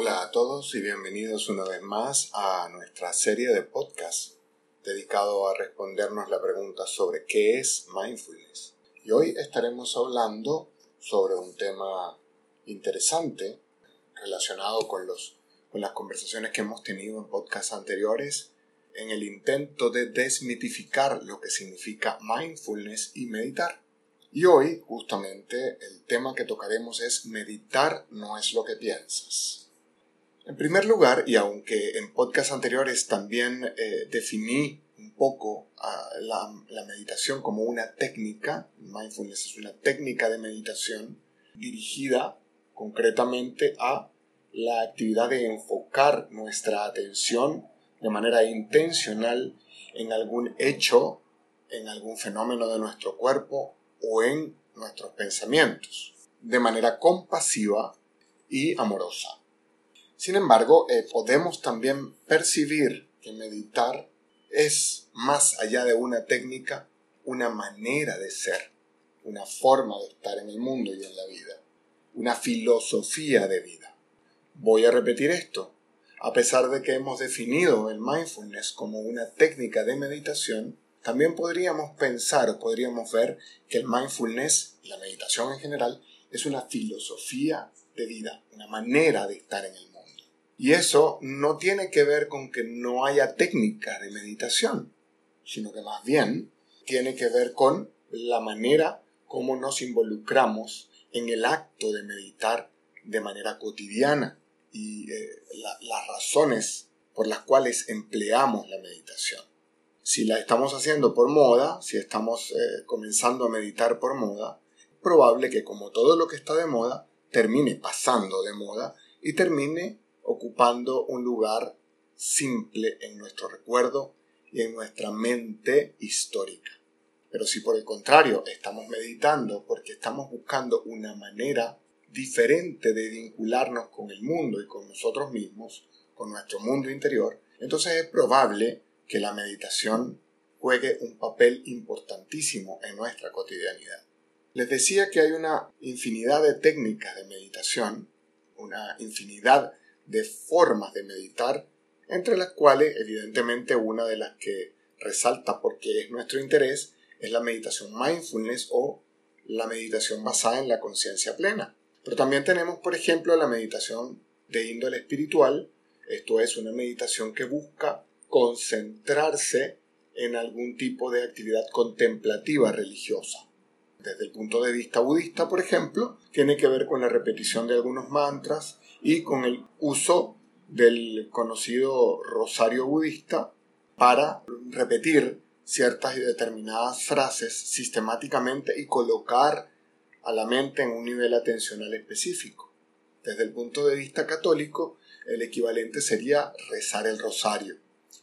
Hola a todos y bienvenidos una vez más a nuestra serie de podcast dedicado a respondernos la pregunta sobre qué es mindfulness. Y hoy estaremos hablando sobre un tema interesante relacionado con, los, con las conversaciones que hemos tenido en podcasts anteriores en el intento de desmitificar lo que significa mindfulness y meditar. Y hoy, justamente, el tema que tocaremos es meditar no es lo que piensas. En primer lugar, y aunque en podcasts anteriores también eh, definí un poco ah, la, meditación como una técnica, mindfulness es una técnica de meditación dirigida concretamente a la actividad de enfocar nuestra atención de manera intencional en algún hecho, en algún fenómeno de nuestro cuerpo o en nuestros pensamientos, de manera compasiva y amorosa. Sin embargo, eh, podemos también percibir que meditar es más allá de una técnica, una manera de ser, una forma de estar en el mundo y en la vida, una filosofía de vida. Voy a repetir esto. A pesar de que hemos definido el mindfulness como una técnica de meditación, también podríamos pensar o podríamos ver que el mindfulness, la meditación en general, es una filosofía de vida, una manera de estar en el mundo. Y eso no tiene que ver con que no haya técnica de meditación, sino que más bien tiene que ver con la manera como nos involucramos en el acto de meditar de manera cotidiana y eh, las razones por las cuales empleamos la meditación. Si la estamos haciendo por moda, si estamos eh, comenzando a meditar por moda, probable que como todo lo que está de moda, termine pasando de moda y termine ocupando un lugar simple en nuestro recuerdo y en nuestra mente histórica. Pero si por el contrario estamos meditando porque estamos buscando una manera diferente de vincularnos con el mundo y con nosotros mismos, con nuestro mundo interior, entonces es probable que la meditación juegue un papel importantísimo en nuestra cotidianidad. Les decía que hay una infinidad de técnicas de meditación, una infinidad de formas de meditar, entre las cuales evidentemente una de las que resalta porque es nuestro interés es la meditación mindfulness o la meditación basada en la conciencia plena. Pero también tenemos, por ejemplo, la meditación de índole espiritual, esto es una meditación que busca concentrarse en algún tipo de actividad contemplativa religiosa. Desde el punto de vista budista, por ejemplo, tiene que ver con la repetición de algunos mantras, y con el uso del conocido rosario budista para repetir ciertas y determinadas frases sistemáticamente y colocar a la mente en un nivel atencional específico. Desde el punto de vista católico, el equivalente sería rezar el rosario.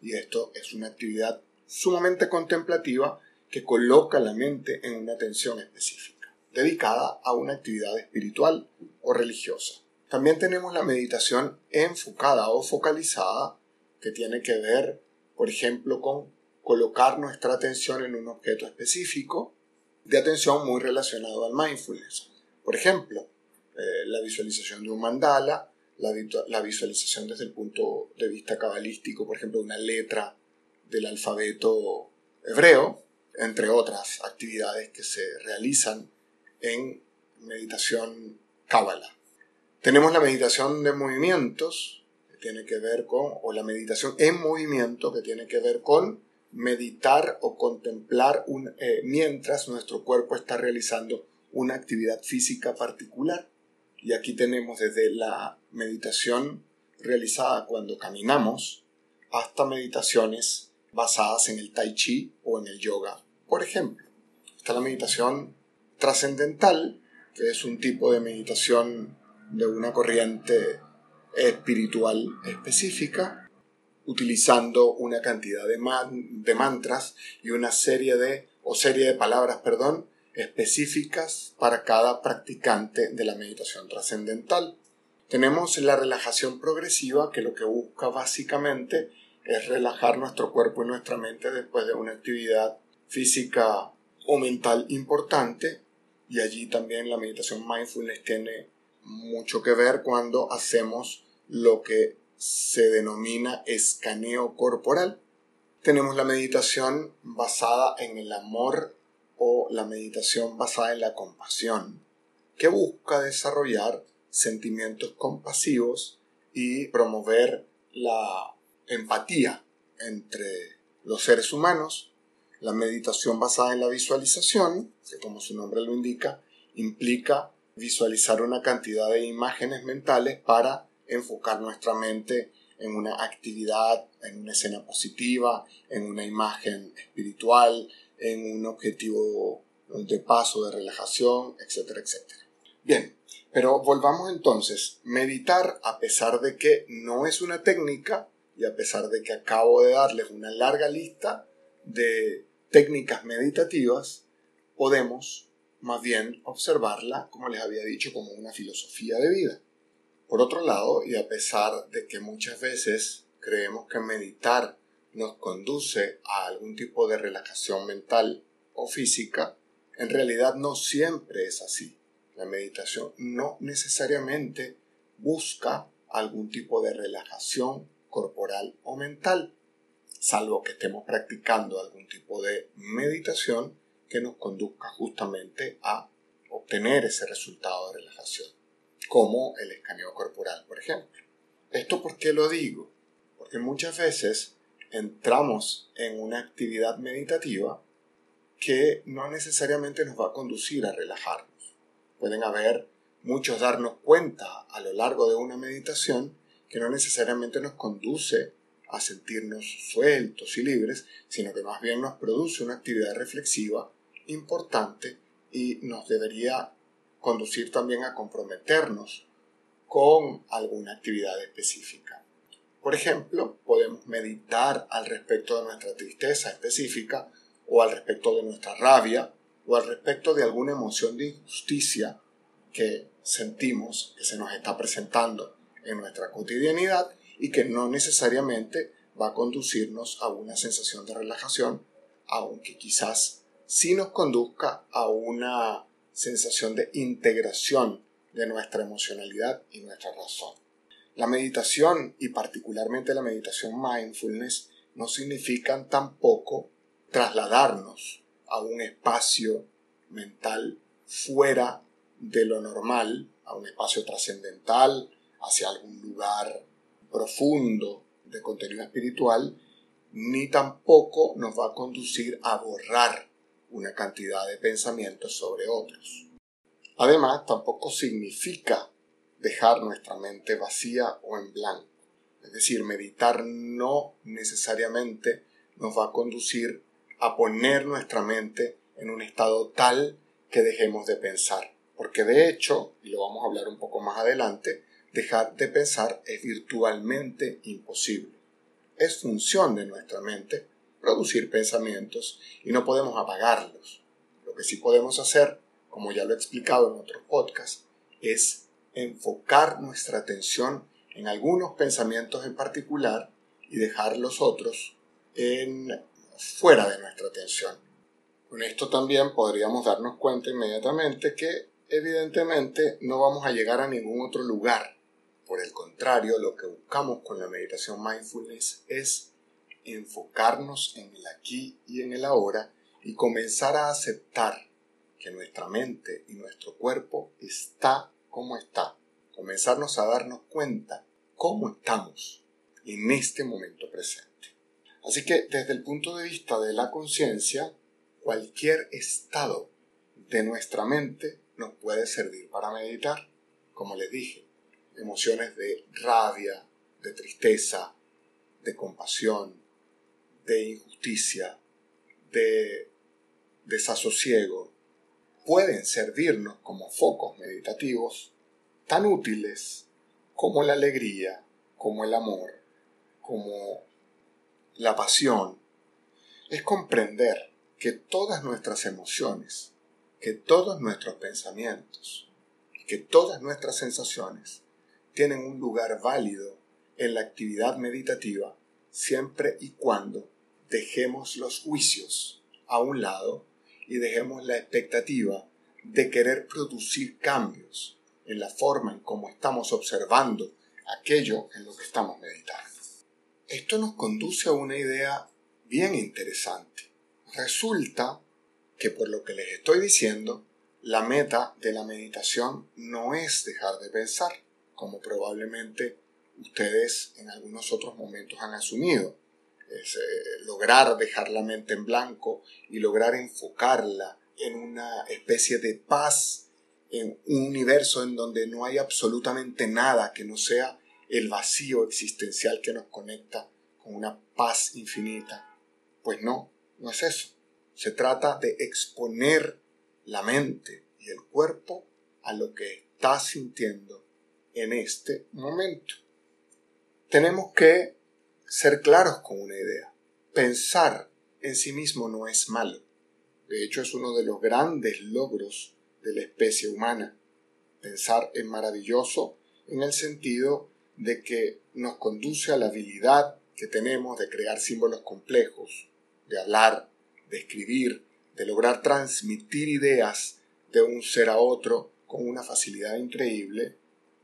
Y esto es una actividad sumamente contemplativa que coloca la mente en una atención específica, dedicada a una actividad espiritual o religiosa. También tenemos la meditación enfocada o focalizada, que tiene que ver, por ejemplo, con colocar nuestra atención en un objeto específico, de atención muy relacionado al mindfulness. Por ejemplo, eh, la visualización de un mandala, la, visualización desde el punto de vista cabalístico, por ejemplo, una letra del alfabeto hebreo, entre otras actividades que se realizan en meditación cábala. Tenemos la meditación de movimientos, que tiene que ver con, o la meditación en movimiento, que tiene que ver con meditar o contemplar un, eh, mientras nuestro cuerpo está realizando una actividad física particular. Y aquí tenemos desde la meditación realizada cuando caminamos hasta meditaciones basadas en el tai chi o en el yoga, por ejemplo. Está la meditación trascendental, que es un tipo de meditación de una corriente espiritual específica, utilizando una cantidad de, de mantras y una serie de, o serie de palabras, perdón, específicas para cada practicante de la meditación trascendental. Tenemos la relajación progresiva que lo que busca básicamente es relajar nuestro cuerpo y nuestra mente después de una actividad física o mental importante y allí también la meditación mindfulness tiene mucho que ver cuando hacemos lo que se denomina escaneo corporal. Tenemos la meditación basada en el amor o la meditación basada en la compasión, que busca desarrollar sentimientos compasivos y promover la empatía entre los seres humanos. La meditación basada en la visualización, que como su nombre lo indica, implica visualizar una cantidad de imágenes mentales para enfocar nuestra mente en una actividad, en una escena positiva, en una imagen espiritual, en un objetivo de paso, de relajación, etcétera, etcétera. Bien, pero volvamos entonces. Meditar, a pesar de que no es una técnica, y a pesar de que acabo de darles una larga lista de técnicas meditativas, podemos más bien observarla, como les había dicho, como una filosofía de vida. Por otro lado, y a pesar de que muchas veces creemos que meditar nos conduce a algún tipo de relajación mental o física, en realidad no siempre es así. La meditación no necesariamente busca algún tipo de relajación corporal o mental, salvo que estemos practicando algún tipo de meditación que nos conduzca justamente a obtener ese resultado de relajación, como el escaneo corporal, por ejemplo. ¿Esto por qué lo digo? Porque muchas veces entramos en una actividad meditativa que no necesariamente nos va a conducir a relajarnos. Pueden haber muchos darnos cuenta a lo largo de una meditación que no necesariamente nos conduce a sentirnos sueltos y libres, sino que más bien nos produce una actividad reflexiva importante y nos debería conducir también a comprometernos con alguna actividad específica. Por ejemplo, podemos meditar al respecto de nuestra tristeza específica o al respecto de nuestra rabia o al respecto de alguna emoción de injusticia que sentimos que se nos está presentando en nuestra cotidianidad y que no necesariamente va a conducirnos a una sensación de relajación, aunque quizás sí nos conduzca a una sensación de integración de nuestra emocionalidad y nuestra razón. La meditación y particularmente la meditación mindfulness no significan tampoco trasladarnos a un espacio mental fuera de lo normal, a un espacio trascendental, hacia algún lugar profundo de contenido espiritual, ni tampoco nos va a conducir a borrar una cantidad de pensamientos sobre otros. Además, tampoco significa dejar nuestra mente vacía o en blanco. Es decir, meditar no necesariamente nos va a conducir a poner nuestra mente en un estado tal que dejemos de pensar. Porque de hecho, y lo vamos a hablar un poco más adelante, dejar de pensar es virtualmente imposible. Es función de nuestra mente producir pensamientos y no podemos apagarlos. Lo que sí podemos hacer, como ya lo he explicado en otros podcasts, es enfocar nuestra atención en algunos pensamientos en particular y dejar los otros en fuera de nuestra atención. Con esto también podríamos darnos cuenta inmediatamente que evidentemente no vamos a llegar a ningún otro lugar. Por el contrario, lo que buscamos con la meditación mindfulness es enfocarnos en el aquí y en el ahora y comenzar a aceptar que nuestra mente y nuestro cuerpo está como está. Comenzarnos a darnos cuenta cómo estamos en este momento presente. Así que desde el punto de vista de la conciencia, cualquier estado de nuestra mente nos puede servir para meditar. Como les dije, emociones de rabia, de tristeza, de compasión, de injusticia, de desasosiego, pueden servirnos como focos meditativos tan útiles como la alegría, como el amor, como la pasión, es comprender que todas nuestras emociones, que todos nuestros pensamientos, que todas nuestras sensaciones tienen un lugar válido en la actividad meditativa siempre y cuando dejemos los juicios a un lado y dejemos la expectativa de querer producir cambios en la forma en cómo estamos observando aquello en lo que estamos meditando. Esto nos conduce a una idea bien interesante. Resulta que por lo que les estoy diciendo, la meta de la meditación no es dejar de pensar, como probablemente ustedes en algunos otros momentos han asumido. Es eh, lograr dejar la mente en blanco y lograr enfocarla en una especie de paz, en un universo en donde no hay absolutamente nada que no sea el vacío existencial que nos conecta con una paz infinita. Pues no, no es eso. Se trata de exponer la mente y el cuerpo a lo que está sintiendo en este momento. Tenemos que ser claros con una idea. Pensar en sí mismo no es malo. De hecho, es uno de los grandes logros de la especie humana. Pensar es maravilloso en el sentido de que nos conduce a la habilidad que tenemos de crear símbolos complejos, de hablar, de escribir, de lograr transmitir ideas de un ser a otro con una facilidad increíble,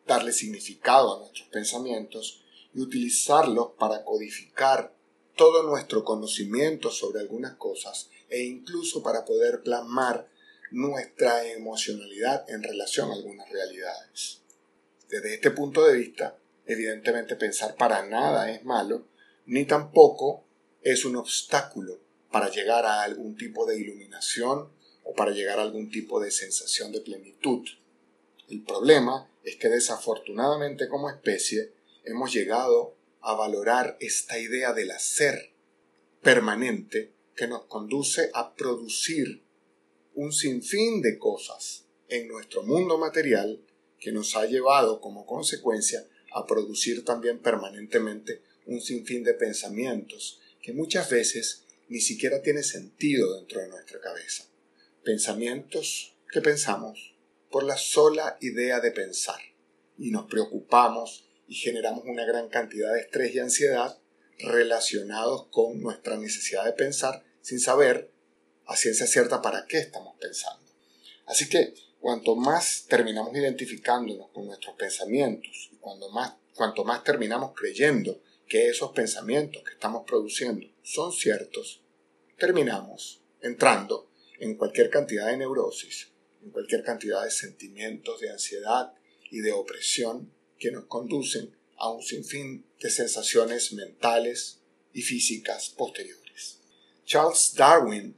darle significado a nuestros pensamientos y utilizarlos para codificar todo nuestro conocimiento sobre algunas cosas e incluso para poder plasmar nuestra emocionalidad en relación a algunas realidades. Desde este punto de vista, evidentemente pensar para nada es malo, ni tampoco es un obstáculo para llegar a algún tipo de iluminación o para llegar a algún tipo de sensación de plenitud. El problema es que desafortunadamente como especie hemos llegado a valorar esta idea del hacer permanente que nos conduce a producir un sinfín de cosas en nuestro mundo material que nos ha llevado como consecuencia a producir también permanentemente un sinfín de pensamientos que muchas veces ni siquiera tiene sentido dentro de nuestra cabeza. Pensamientos que pensamos por la sola idea de pensar y nos preocupamos y generamos una gran cantidad de estrés y ansiedad relacionados con nuestra necesidad de pensar sin saber a ciencia cierta para qué estamos pensando. Así que cuanto más terminamos identificándonos con nuestros pensamientos y cuando más, cuanto más terminamos creyendo que esos pensamientos que estamos produciendo son ciertos, terminamos entrando en cualquier cantidad de neurosis, en cualquier cantidad de sentimientos de ansiedad y de opresión que nos conducen a un sinfín de sensaciones mentales y físicas posteriores. Charles Darwin,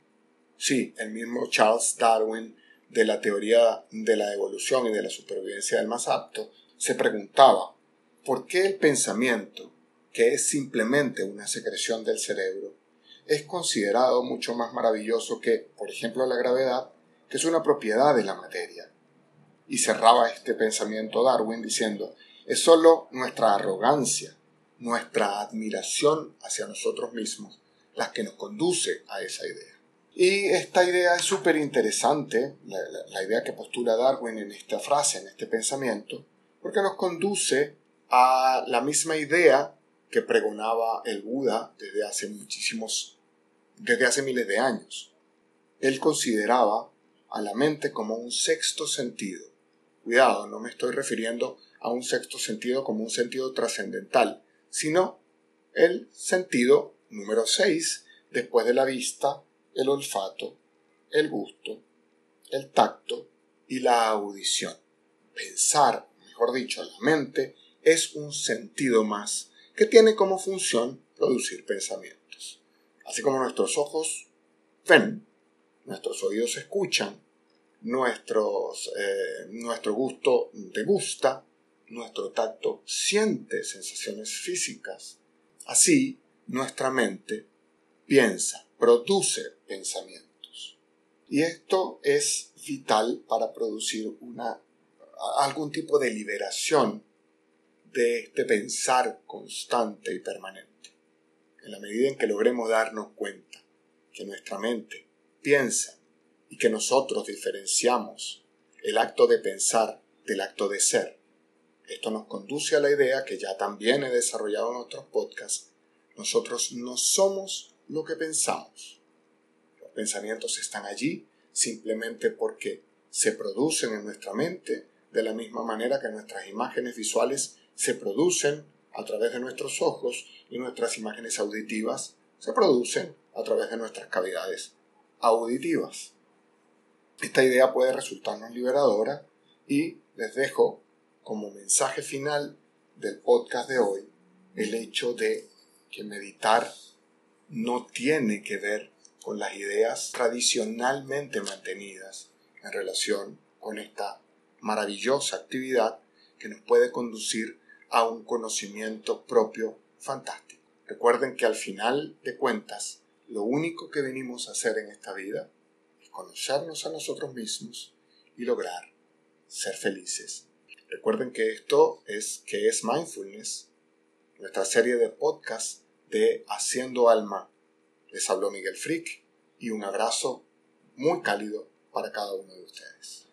sí, el mismo Charles Darwin de la teoría de la evolución y de la supervivencia del más apto, se preguntaba por qué el pensamiento que es simplemente una secreción del cerebro, es considerado mucho más maravilloso que, por ejemplo, la gravedad, que es una propiedad de la materia. Y cerraba este pensamiento Darwin diciendo, es sólo nuestra arrogancia, nuestra admiración hacia nosotros mismos, las que nos conduce a esa idea. Y esta idea es súper interesante, la, la, idea que postula Darwin en esta frase, en este pensamiento, porque nos conduce a la misma idea que pregonaba el Buda desde hace muchísimos, desde hace miles de años. Él consideraba a la mente como un sexto sentido. Cuidado, no me estoy refiriendo a un sexto sentido como un sentido trascendental, sino el sentido número 6 después de la vista, el olfato, el gusto, el tacto y la audición. Pensar, mejor dicho, la mente es un sentido más que tiene como función producir pensamientos. Así como nuestros ojos ven, nuestros oídos escuchan, nuestros, eh, nuestro gusto degusta, nuestro tacto siente sensaciones físicas. Así, nuestra mente piensa, produce pensamientos. Y esto es vital para producir una, algún tipo de liberación de este pensar constante y permanente. En la medida en que logremos darnos cuenta que nuestra mente piensa y que nosotros diferenciamos el acto de pensar del acto de ser, esto nos conduce a la idea que ya también he desarrollado en otros podcasts, nosotros no somos lo que pensamos. Los pensamientos están allí simplemente porque se producen en nuestra mente de la misma manera que nuestras imágenes visuales se producen a través de nuestros ojos y nuestras imágenes auditivas se producen a través de nuestras cavidades auditivas. Esta idea puede resultarnos liberadora y les dejo como mensaje final del podcast de hoy el hecho de que meditar no tiene que ver con las ideas tradicionalmente mantenidas en relación con esta maravillosa actividad que nos puede conducir a un conocimiento propio fantástico. Recuerden que al final de cuentas, lo único que venimos a hacer en esta vida es conocernos a nosotros mismos y lograr ser felices. Recuerden que esto es que es mindfulness, nuestra serie de podcast de Haciendo Alma. Les habló Miguel Frick y un abrazo muy cálido para cada uno de ustedes.